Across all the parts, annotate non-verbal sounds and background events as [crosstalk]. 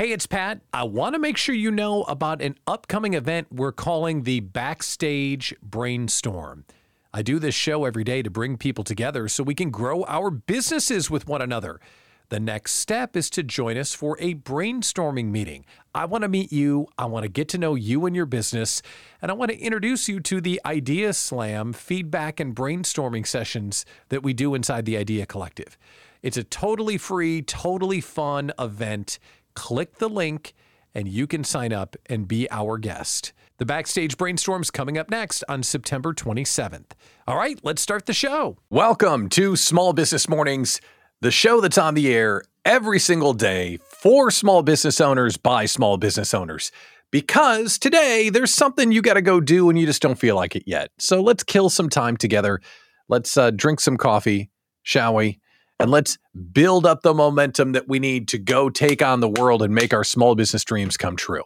Hey, it's Pat. I want to make sure you know about an upcoming event we're calling the Backstage Brainstorm. I do this show every day to bring people together so we can grow our businesses with one another. The next step is to join us for a brainstorming meeting. I want to meet you, I want to get to know you and your business, and I want to introduce you to the Idea Slam feedback and brainstorming sessions that we do inside the Idea Collective. It's a totally free, totally fun event click the link and you can sign up and be our guest. The Backstage Brainstorm's coming up next on September 27th. All right, let's start the show. Welcome to Small Business Mornings, the show that's on the air every single day for small business owners by small business owners. Because today there's something you got to go do and you just don't feel like it yet. So let's kill some time together. Let's uh, drink some coffee, shall we? And let's build up the momentum that we need to go take on the world and make our small business dreams come true.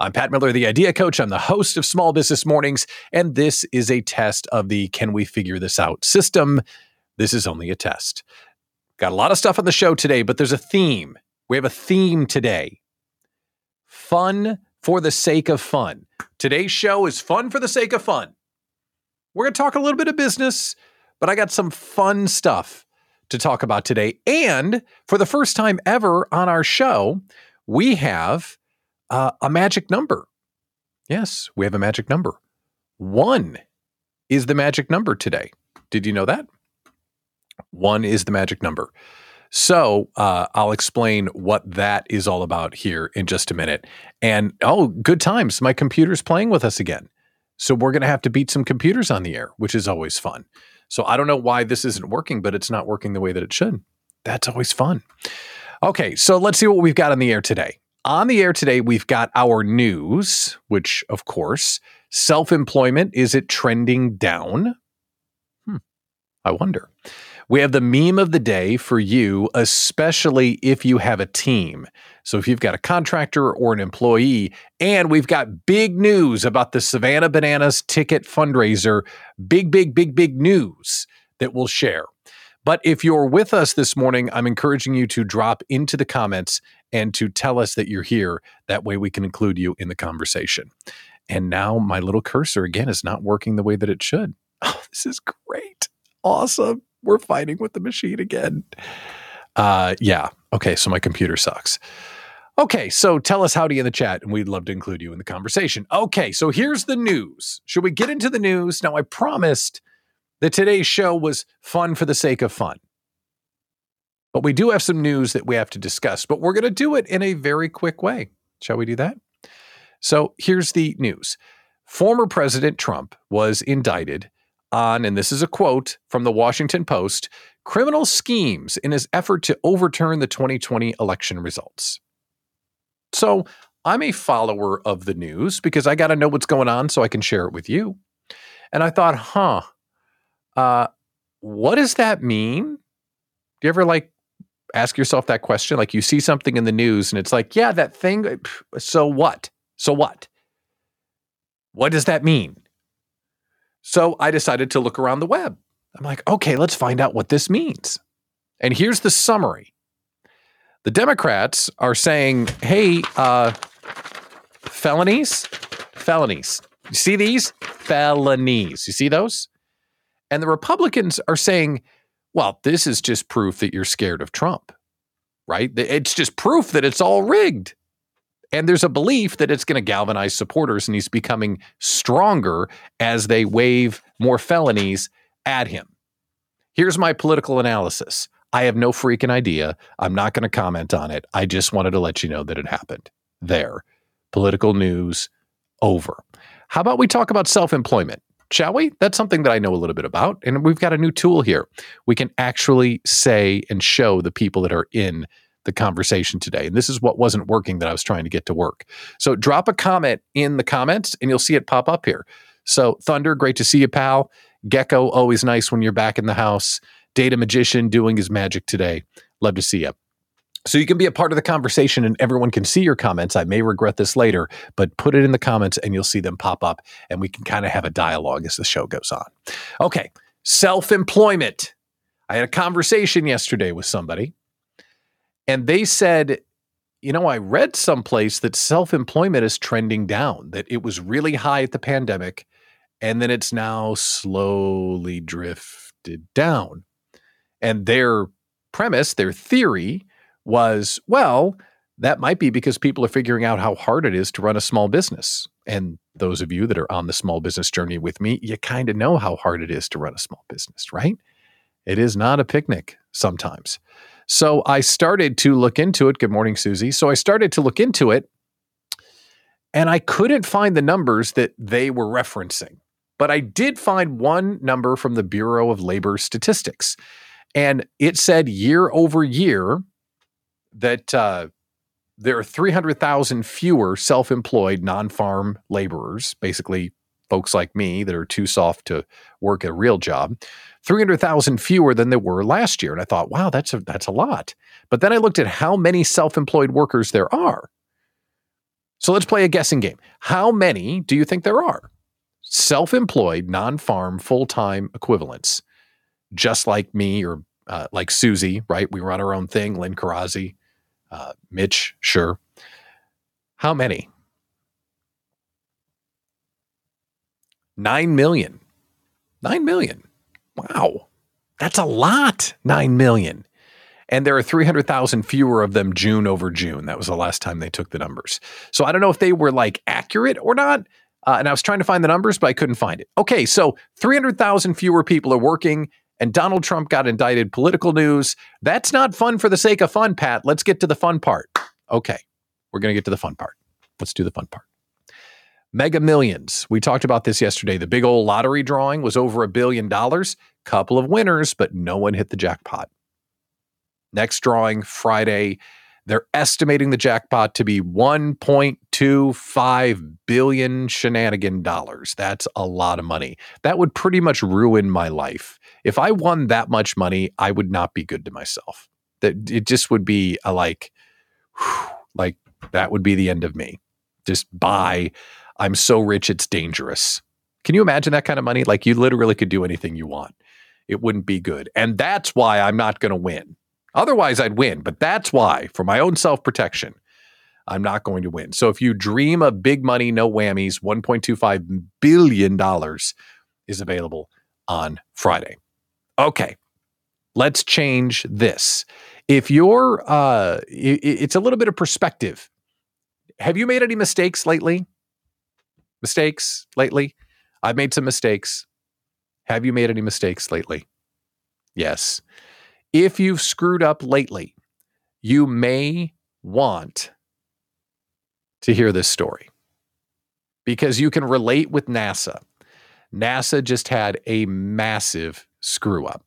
I'm Pat Miller, the Idea Coach. I'm the host of Small Business Mornings, and this is a test of the Can We Figure This Out system. This is only a test. Got a lot of stuff on the show today, but there's a theme. We have a theme today fun for the sake of fun. Today's show is fun for the sake of fun. We're going to talk a little bit of business, but I got some fun stuff to talk about today. And for the first time ever on our show, we have uh, a magic number. Yes, we have a magic number. One is the magic number today. Did you know that? One is the magic number. So uh, I'll explain what that is all about here in just a minute. And oh, good times. My computer's playing with us again. So we're going to have to beat some computers on the air, which is always fun. So I don't know why this isn't working, but it's not working the way that it should. That's always fun. Okay, so let's see what we've got on the air today. On the air today, we've got our news, which, of course, self employment is it trending down? Hmm, I wonder. We have the meme of the day for you, especially if you have a team. So if you've got a contractor or an employee, and we've got big news about the Savannah Bananas ticket fundraiser, big, big, big, big news that we'll share. But if you're with us this morning, I'm encouraging you to drop into the comments and to tell us that you're here. That way we can include you in the conversation. And now my little cursor again is not working the way that it should. [laughs] Oh, this is great. Awesome. We're fighting with the machine again. Uh, yeah. Okay. So my computer sucks. Okay, so tell us howdy in the chat, and we'd love to include you in the conversation. Okay, so here's the news. Should we get into the news? Now, I promised that today's show was fun for the sake of fun. But we do have some news that we have to discuss, but we're going to do it in a very quick way. Shall we do that? So here's the news Former President Trump was indicted on, and this is a quote from the Washington Post criminal schemes in his effort to overturn the 2020 election results. So I'm a follower of the news because I got to know what's going on so I can share it with you. And I thought, huh, uh, what does that mean? Do you ever like ask yourself that question? Like you see something in the news and it's like, yeah, that thing. So what? So what? What does that mean? So I decided to look around the web. I'm like, okay, let's find out what this means. And here's the summary the Democrats are saying, hey, uh, felonies, felonies. You see these? Felonies. You see those? And the Republicans are saying, well, this is just proof that you're scared of Trump, right? It's just proof that it's all rigged. And there's a belief that it's going to galvanize supporters and he's becoming stronger as they wave more felonies at him. Here's my political analysis I have no freaking idea. I'm not going to comment on it. I just wanted to let you know that it happened. There. Political news over. How about we talk about self employment? Shall we? That's something that I know a little bit about. And we've got a new tool here. We can actually say and show the people that are in the conversation today. And this is what wasn't working that I was trying to get to work. So drop a comment in the comments and you'll see it pop up here. So, Thunder, great to see you, pal. Gecko, always nice when you're back in the house. Data Magician doing his magic today. Love to see you. So you can be a part of the conversation and everyone can see your comments. I may regret this later, but put it in the comments and you'll see them pop up and we can kind of have a dialogue as the show goes on. Okay, self employment. I had a conversation yesterday with somebody and they said, you know, I read someplace that self employment is trending down, that it was really high at the pandemic, and then it's now slowly drifted down. And their premise, their theory was well, that might be because people are figuring out how hard it is to run a small business. And those of you that are on the small business journey with me, you kind of know how hard it is to run a small business, right? It is not a picnic sometimes. So I started to look into it. Good morning, Susie. So I started to look into it and I couldn't find the numbers that they were referencing. But I did find one number from the Bureau of Labor Statistics. And it said year over year that uh, there are 300,000 fewer self employed non farm laborers, basically folks like me that are too soft to work a real job. 300,000 fewer than there were last year. And I thought, wow, that's a, that's a lot. But then I looked at how many self employed workers there are. So let's play a guessing game. How many do you think there are? Self employed, non farm, full time equivalents, just like me or uh, like Susie, right? We run our own thing, Lynn Karazi, uh, Mitch, sure. How many? Nine million. Nine million. Wow. That's a lot. Nine million. And there are 300,000 fewer of them June over June. That was the last time they took the numbers. So I don't know if they were like accurate or not. Uh, and I was trying to find the numbers, but I couldn't find it. Okay, so 300,000 fewer people are working and Donald Trump got indicted. Political news. That's not fun for the sake of fun, Pat. Let's get to the fun part. Okay, we're going to get to the fun part. Let's do the fun part. Mega Millions. We talked about this yesterday. The big old lottery drawing was over a billion dollars. Couple of winners, but no one hit the jackpot. Next drawing Friday. They're estimating the jackpot to be 1.25 billion shenanigan dollars. That's a lot of money. That would pretty much ruin my life. If I won that much money, I would not be good to myself. That it just would be a like, whew, like that would be the end of me. Just buy. I'm so rich, it's dangerous. Can you imagine that kind of money? Like you literally could do anything you want. It wouldn't be good. And that's why I'm not going to win. Otherwise, I'd win. But that's why, for my own self protection, I'm not going to win. So if you dream of big money, no whammies, $1.25 billion is available on Friday. Okay, let's change this. If you're, uh, it's a little bit of perspective. Have you made any mistakes lately? Mistakes lately? I've made some mistakes. Have you made any mistakes lately? Yes. If you've screwed up lately, you may want to hear this story because you can relate with NASA. NASA just had a massive screw up.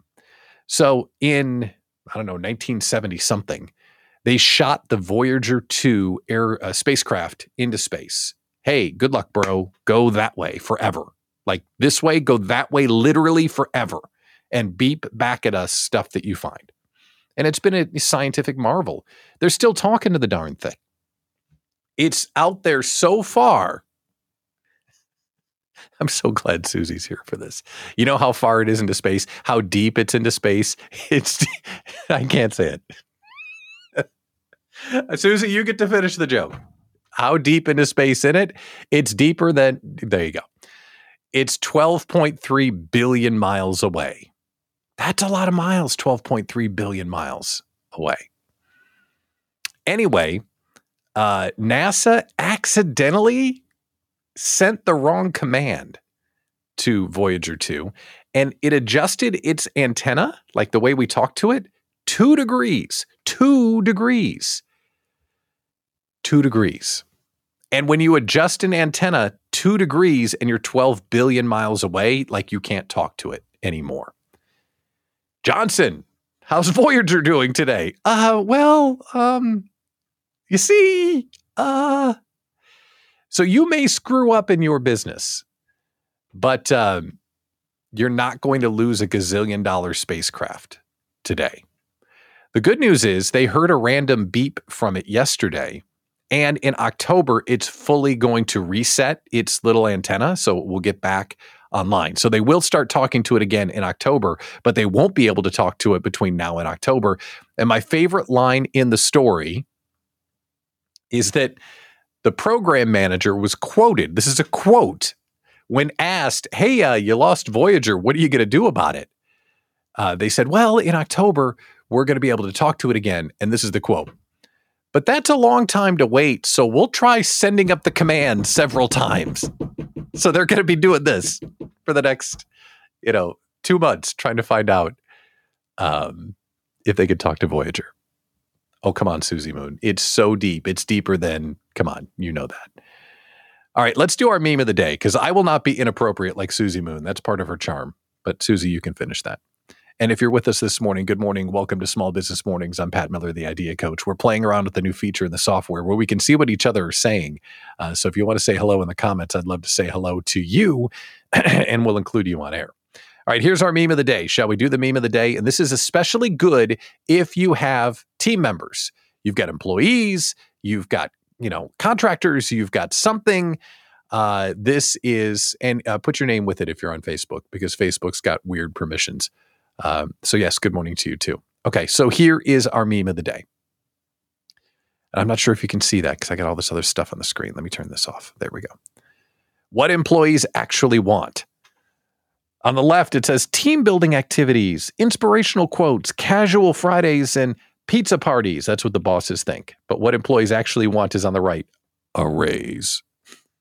So in, I don't know, 1970 something, they shot the Voyager 2 air uh, spacecraft into space. Hey, good luck, bro. Go that way forever. Like this way, go that way literally forever and beep back at us stuff that you find. And it's been a scientific marvel. They're still talking to the darn thing. It's out there so far [laughs] I'm so glad Susie's here for this. You know how far it is into space, how deep it's into space. [laughs] It's [laughs] I can't say it. Susie, you get to finish the joke. How deep into space in it? It's deeper than there you go. It's 12.3 billion miles away. That's a lot of miles, 12.3 billion miles away. Anyway, uh, NASA accidentally sent the wrong command to Voyager 2 and it adjusted its antenna, like the way we talk to it, two degrees. Two degrees. Two degrees. And when you adjust an antenna two degrees and you're 12 billion miles away, like you can't talk to it anymore. Johnson, how's [laughs] Voyager doing today? Uh, well, um, you see, uh, so you may screw up in your business, but um, you're not going to lose a gazillion dollar spacecraft today. The good news is they heard a random beep from it yesterday. And in October, it's fully going to reset its little antenna. So we'll get back online. So they will start talking to it again in October, but they won't be able to talk to it between now and October. And my favorite line in the story is that the program manager was quoted. This is a quote when asked, Hey, uh, you lost Voyager. What are you going to do about it? Uh, they said, Well, in October, we're going to be able to talk to it again. And this is the quote. But that's a long time to wait. So we'll try sending up the command several times. So they're going to be doing this for the next, you know, two months, trying to find out um, if they could talk to Voyager. Oh, come on, Susie Moon. It's so deep. It's deeper than, come on, you know that. All right, let's do our meme of the day because I will not be inappropriate like Susie Moon. That's part of her charm. But Susie, you can finish that. And if you're with us this morning, good morning. Welcome to Small Business Mornings. I'm Pat Miller, the Idea Coach. We're playing around with the new feature in the software where we can see what each other are saying. Uh, so if you want to say hello in the comments, I'd love to say hello to you [clears throat] and we'll include you on air. All right, here's our meme of the day. Shall we do the meme of the day? And this is especially good if you have team members. You've got employees, you've got, you know, contractors, you've got something. Uh, this is, and uh, put your name with it if you're on Facebook because Facebook's got weird permissions. Um, so, yes, good morning to you too. Okay, so here is our meme of the day. And I'm not sure if you can see that because I got all this other stuff on the screen. Let me turn this off. There we go. What employees actually want. On the left, it says team building activities, inspirational quotes, casual Fridays, and pizza parties. That's what the bosses think. But what employees actually want is on the right a raise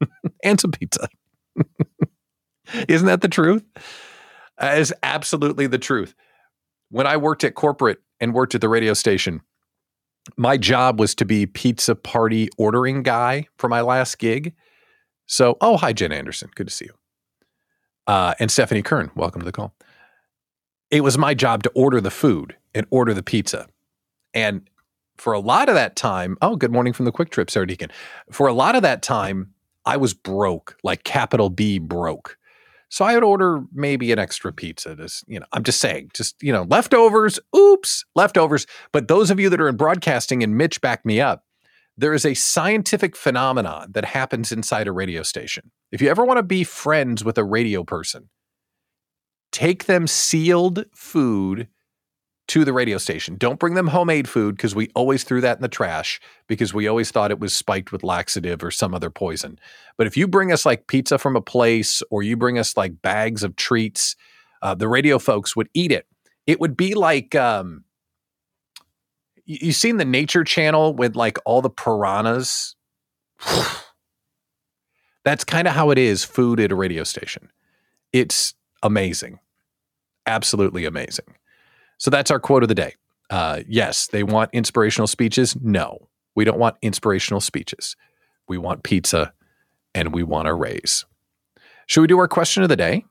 [laughs] and some pizza. [laughs] Isn't that the truth? That is absolutely the truth. When I worked at corporate and worked at the radio station, my job was to be pizza party ordering guy for my last gig. So, oh, hi, Jen Anderson. Good to see you. Uh, and Stephanie Kern, welcome to the call. It was my job to order the food and order the pizza. And for a lot of that time, oh, good morning from the Kwik Trip, Sarah Deacon. For a lot of that time, I was broke, like capital B broke. So I would order maybe an extra pizza. Just, you know, I'm just saying, just, you know, leftovers, oops, leftovers. But those of you that are in broadcasting and Mitch back me up, there is a scientific phenomenon that happens inside a radio station. If you ever want to be friends with a radio person, take them sealed food to the radio station. Don't bring them homemade food because we always threw that in the trash because we always thought it was spiked with laxative or some other poison. But if you bring us like pizza from a place or you bring us like bags of treats, uh, the radio folks would eat it. It would be like um, you, you seen the Nature Channel with like all the piranhas. [sighs] That's kind of how it is food at a radio station. It's amazing. Absolutely amazing. So that's our quote of the day. Uh, yes, they want inspirational speeches. No, we don't want inspirational speeches. We want pizza and we want a raise. Should we do our question of the day?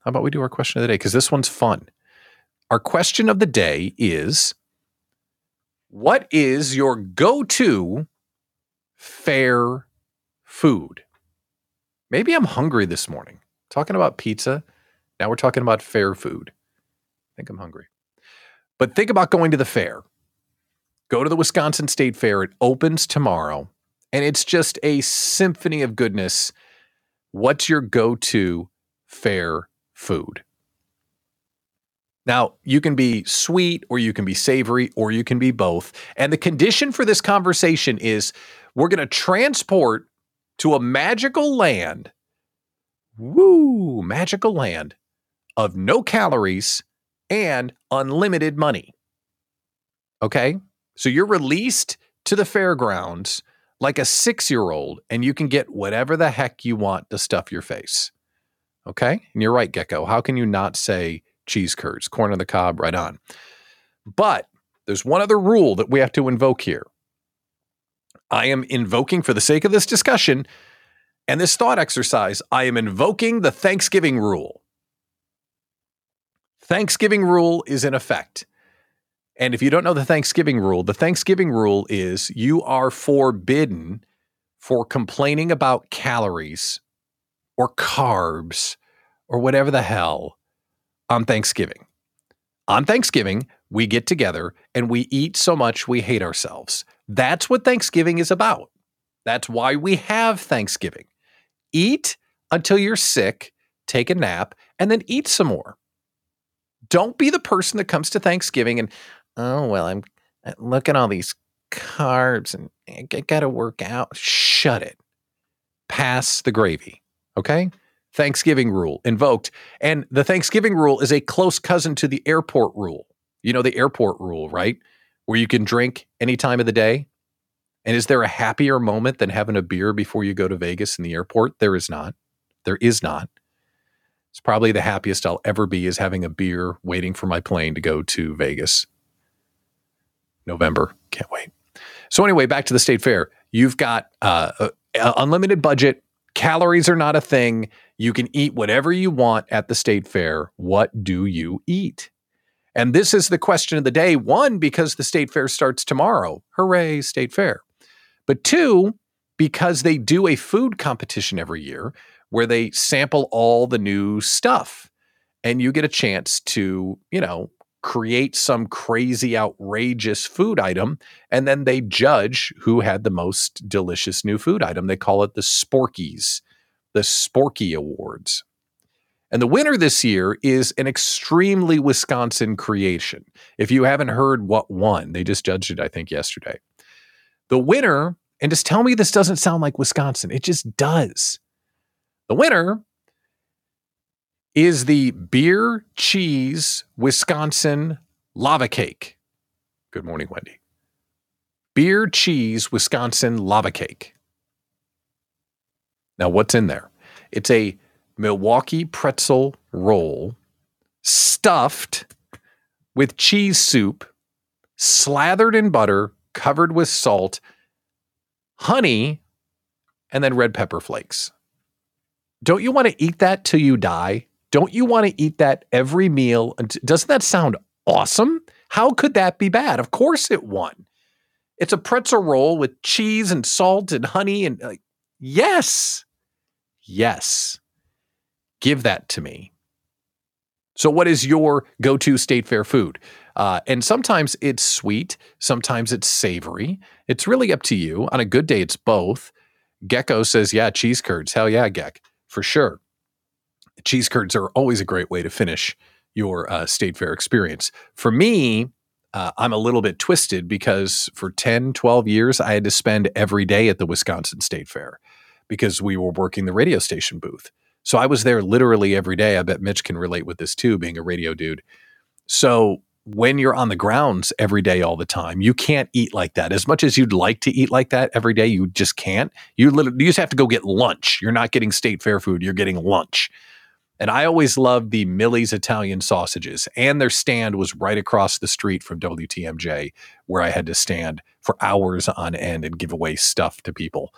How about we do our question of the day? Because this one's fun. Our question of the day is What is your go to fair food? Maybe I'm hungry this morning. Talking about pizza. Now we're talking about fair food. I think I'm hungry. But think about going to the fair. Go to the Wisconsin State Fair. It opens tomorrow, and it's just a symphony of goodness. What's your go to fair food? Now, you can be sweet or you can be savory or you can be both. And the condition for this conversation is we're going to transport to a magical land, woo, magical land of no calories and unlimited money. Okay? So you're released to the fairgrounds like a six year old, and you can get whatever the heck you want to stuff your face. Okay? And you're right, Gecko. How can you not say cheese curds, corn on the cob, right on? But there's one other rule that we have to invoke here. I am invoking, for the sake of this discussion and this thought exercise, I am invoking the Thanksgiving rule. Thanksgiving rule is in effect. And if you don't know the Thanksgiving rule, the Thanksgiving rule is you are forbidden for complaining about calories or carbs or whatever the hell on Thanksgiving. On Thanksgiving, we get together and we eat so much we hate ourselves. That's what Thanksgiving is about. That's why we have Thanksgiving. Eat until you're sick, take a nap, and then eat some more. Don't be the person that comes to Thanksgiving and, oh, well, I'm uh, look at all these carbs and I got to work out. Shut it. Pass the gravy. Okay? Thanksgiving rule invoked. And the Thanksgiving rule is a close cousin to the airport rule. You know, the airport rule, right? Where you can drink any time of the day. And is there a happier moment than having a beer before you go to Vegas in the airport? There is not. There is not. It's probably the happiest I'll ever be is having a beer waiting for my plane to go to Vegas. November. Can't wait. So, anyway, back to the state fair. You've got uh, a, a unlimited budget. Calories are not a thing. You can eat whatever you want at the state fair. What do you eat? And this is the question of the day. One, because the state fair starts tomorrow. Hooray, state fair. But two, because they do a food competition every year where they sample all the new stuff and you get a chance to, you know, create some crazy, outrageous food item, and then they judge who had the most delicious new food item. They call it the Sporkies, the Sporky Awards. And the winner this year is an extremely Wisconsin creation. If you haven't heard what won, they just judged it, I think, yesterday. The winner, and just tell me this doesn't sound like Wisconsin, it just does. The winner is the beer cheese Wisconsin lava cake. Good morning, Wendy. Beer cheese Wisconsin lava cake. Now, what's in there? It's a Milwaukee pretzel roll stuffed with cheese soup, slathered in butter, covered with salt, honey, and then red pepper flakes. Don't you want to eat that till you die? Don't you want to eat that every meal? Doesn't that sound awesome? How could that be bad? Of course it won. It's a pretzel roll with cheese and salt and honey and like yes. Yes. Give that to me. So what is your go-to state fair food? Uh, and sometimes it's sweet, sometimes it's savory. It's really up to you. On a good day, it's both. Gecko says, "Yeah, cheese curds. Hell yeah, Geck, for sure." cheese curds are always a great way to finish your uh, state fair experience. For me, uh, I'm a little bit twisted because for 10, 12 years, I had to spend every day at the Wisconsin State Fair because we were working the radio station booth. So I was there literally every day. I bet Mitch can relate with this too, being a radio dude. So when you're on the grounds every day, all the time, you can't eat like that. As much as you'd like to eat like that every day, you just can't. You literally you just have to go get lunch. You're not getting state fair food. You're getting lunch. And I always loved the Millie's Italian sausages, and their stand was right across the street from WTMJ, where I had to stand for hours on end and give away stuff to people.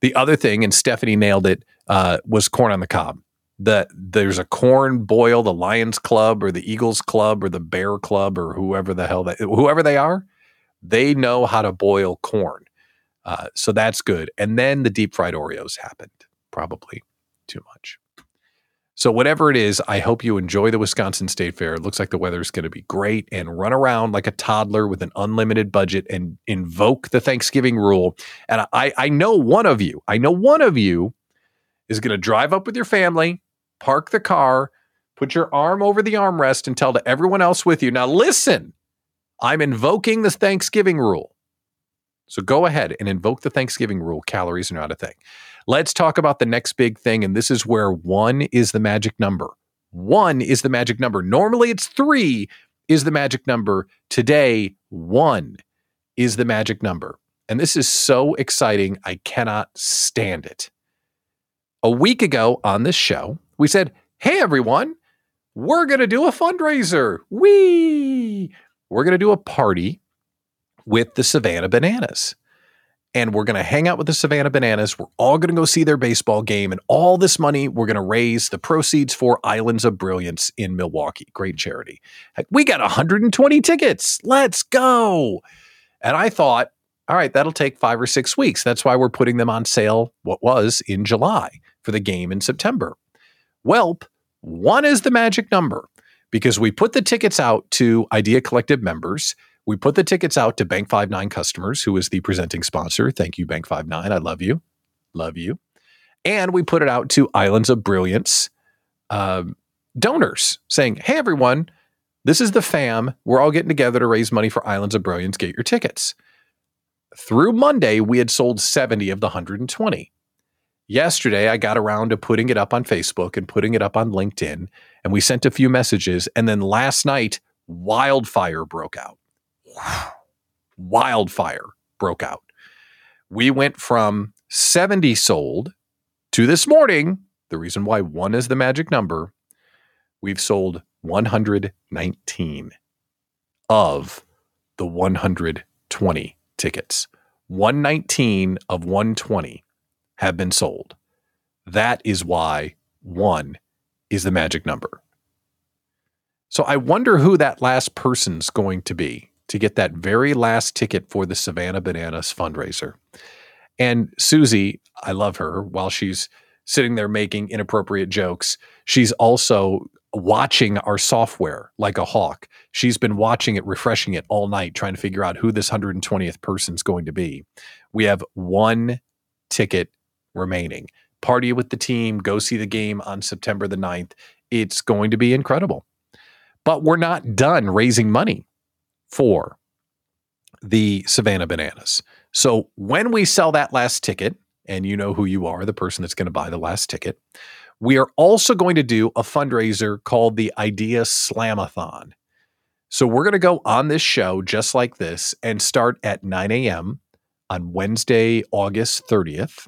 The other thing, and Stephanie nailed it, uh, was corn on the cob. That there's a corn boil, the Lions Club or the Eagles Club or the Bear Club or whoever the hell that whoever they are, they know how to boil corn. Uh, so that's good. And then the deep fried Oreos happened. Probably too much. So, whatever it is, I hope you enjoy the Wisconsin State Fair. It looks like the weather is going to be great and run around like a toddler with an unlimited budget and invoke the Thanksgiving rule. And I, I know one of you, I know one of you is going to drive up with your family, park the car, put your arm over the armrest, and tell to everyone else with you, now listen, I'm invoking the Thanksgiving rule. So, go ahead and invoke the Thanksgiving rule. Calories are not a thing. Let's talk about the next big thing. And this is where one is the magic number. One is the magic number. Normally it's three is the magic number. Today, one is the magic number. And this is so exciting. I cannot stand it. A week ago on this show, we said, Hey, everyone, we're going to do a fundraiser. We we're going to do a party with the Savannah Bananas and we're going to hang out with the Savannah Bananas. We're all going to go see their baseball game, and all this money we're going to raise the proceeds for Islands of Brilliance in Milwaukee. Great charity. We got 120 tickets. Let's go. And I thought, all right, that'll take five or six weeks. That's why we're putting them on sale, what was in July for the game in September. Welp, one is the magic number because we put the tickets out to Idea Collective members we put the tickets out to Bank 59 customers, who is the presenting sponsor. Thank you, Bank 59. I love you. Love you. And we put it out to Islands of Brilliance uh, donors saying, hey, everyone, this is the fam. We're all getting together to raise money for Islands of Brilliance. Get your tickets. through Monday, we had sold 70 of the 120. Yesterday, I got around to putting it up on Facebook and putting it up on LinkedIn, and we sent a few messages. And then last night, wildfire broke out. Wildfire broke out. We went from 70 sold to this morning. The reason why one is the magic number, we've sold 119 of the 120 tickets. 119 of 120 have been sold. That is why one is the magic number. So I wonder who that last person's going to be to get that very last ticket for the Savannah Bananas fundraiser. And Susie, I love her while she's sitting there making inappropriate jokes. She's also watching our software like a hawk. She's been watching it, refreshing it all night, trying to figure out who this 120th person's going to be. We have one ticket remaining. Party with the team, go see the game on September the 9th. It's going to be incredible. But we're not done raising money for the Savannah Bananas. So when we sell that last ticket, and you know who you are, the person that's going to buy the last ticket, we are also going to do a fundraiser called the Idea Slamathon. So we're going to go on this show just like this and start at 9 a.m. on Wednesday, August 30th.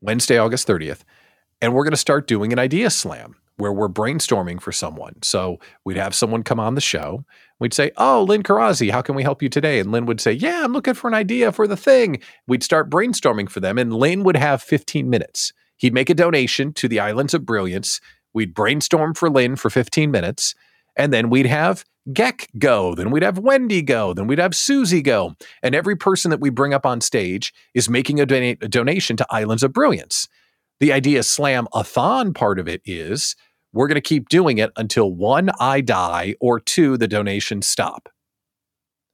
Wednesday, August 30th. And we're going to start doing an idea slam where we're brainstorming for someone. So we'd have someone come on the show. We'd say, Oh, Lynn Karazi, how can we help you today? And Lynn would say, Yeah, I'm looking for an idea for the thing. We'd start brainstorming for them, and Lynn would have 15 minutes. He'd make a donation to the Islands of Brilliance. We'd brainstorm for Lynn for 15 minutes. And then we'd have Geck go. Then we'd have Wendy go. Then we'd have Susie go. And every person that we bring up on stage is making a, don- a donation to Islands of Brilliance. The idea slam a thon part of it is we're going to keep doing it until one, I die, or two, the donations stop.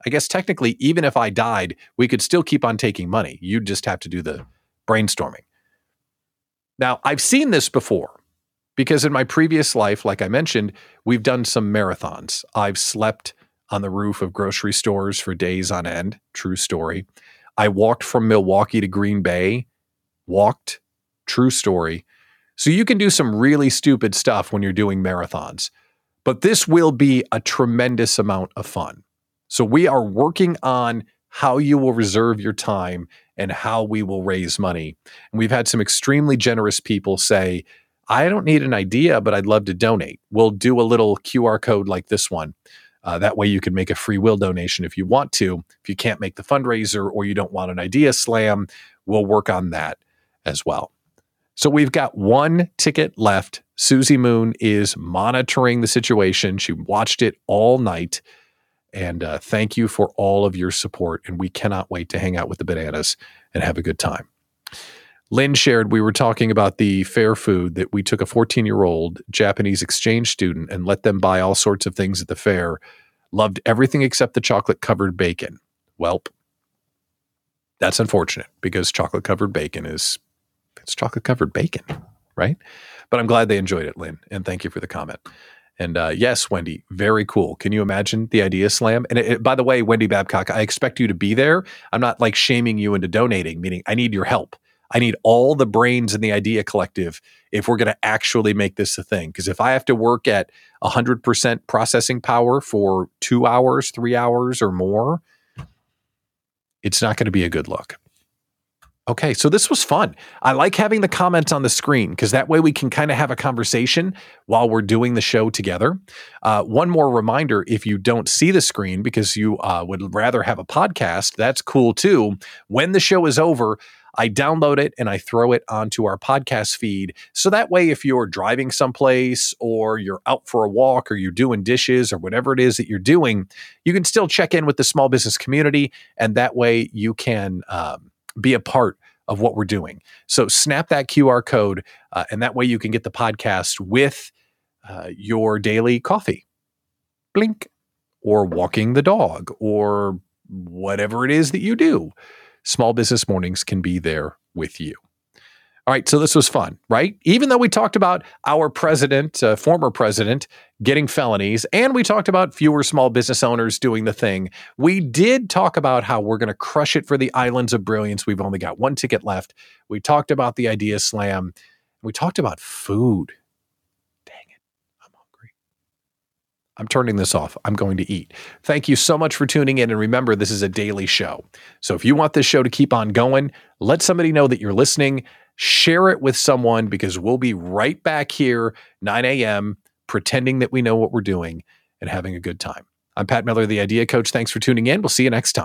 I guess technically, even if I died, we could still keep on taking money. You'd just have to do the brainstorming. Now, I've seen this before because in my previous life, like I mentioned, we've done some marathons. I've slept on the roof of grocery stores for days on end. True story. I walked from Milwaukee to Green Bay, walked. True story. So you can do some really stupid stuff when you're doing marathons, but this will be a tremendous amount of fun. So we are working on how you will reserve your time and how we will raise money. And we've had some extremely generous people say, I don't need an idea, but I'd love to donate. We'll do a little QR code like this one. Uh, that way you can make a free will donation if you want to. If you can't make the fundraiser or you don't want an idea slam, we'll work on that as well. So we've got one ticket left. Susie Moon is monitoring the situation. She watched it all night. And uh, thank you for all of your support. And we cannot wait to hang out with the bananas and have a good time. Lynn shared we were talking about the fair food that we took a 14 year old Japanese exchange student and let them buy all sorts of things at the fair. Loved everything except the chocolate covered bacon. Welp. That's unfortunate because chocolate covered bacon is it's chocolate covered bacon, right? But I'm glad they enjoyed it, Lynn, and thank you for the comment. And uh, yes, Wendy, very cool. Can you imagine the idea slam? And it, it, by the way, Wendy Babcock, I expect you to be there. I'm not like shaming you into donating, meaning I need your help. I need all the brains in the idea collective if we're going to actually make this a thing. Because if I have to work at 100% processing power for two hours, three hours, or more, it's not going to be a good look. Okay, so this was fun. I like having the comments on the screen because that way we can kind of have a conversation while we're doing the show together. Uh, one more reminder if you don't see the screen because you uh, would rather have a podcast, that's cool too. When the show is over, I download it and I throw it onto our podcast feed. So that way, if you're driving someplace or you're out for a walk or you're doing dishes or whatever it is that you're doing, you can still check in with the small business community. And that way you can. Um, be a part of what we're doing. So snap that QR code, uh, and that way you can get the podcast with uh, your daily coffee, blink, or walking the dog, or whatever it is that you do. Small Business Mornings can be there with you. All right, so this was fun, right? Even though we talked about our president, uh, former president, getting felonies, and we talked about fewer small business owners doing the thing, we did talk about how we're going to crush it for the Islands of Brilliance. We've only got one ticket left. We talked about the Idea Slam. We talked about food. Dang it, I'm hungry. I'm turning this off. I'm going to eat. Thank you so much for tuning in. And remember, this is a daily show. So if you want this show to keep on going, let somebody know that you're listening share it with someone because we'll be right back here, 9 a.m., pretending that we know what we're doing and having a good time. I'm Pat Miller, the Idea Coach. Thanks for tuning in. We'll see you next time.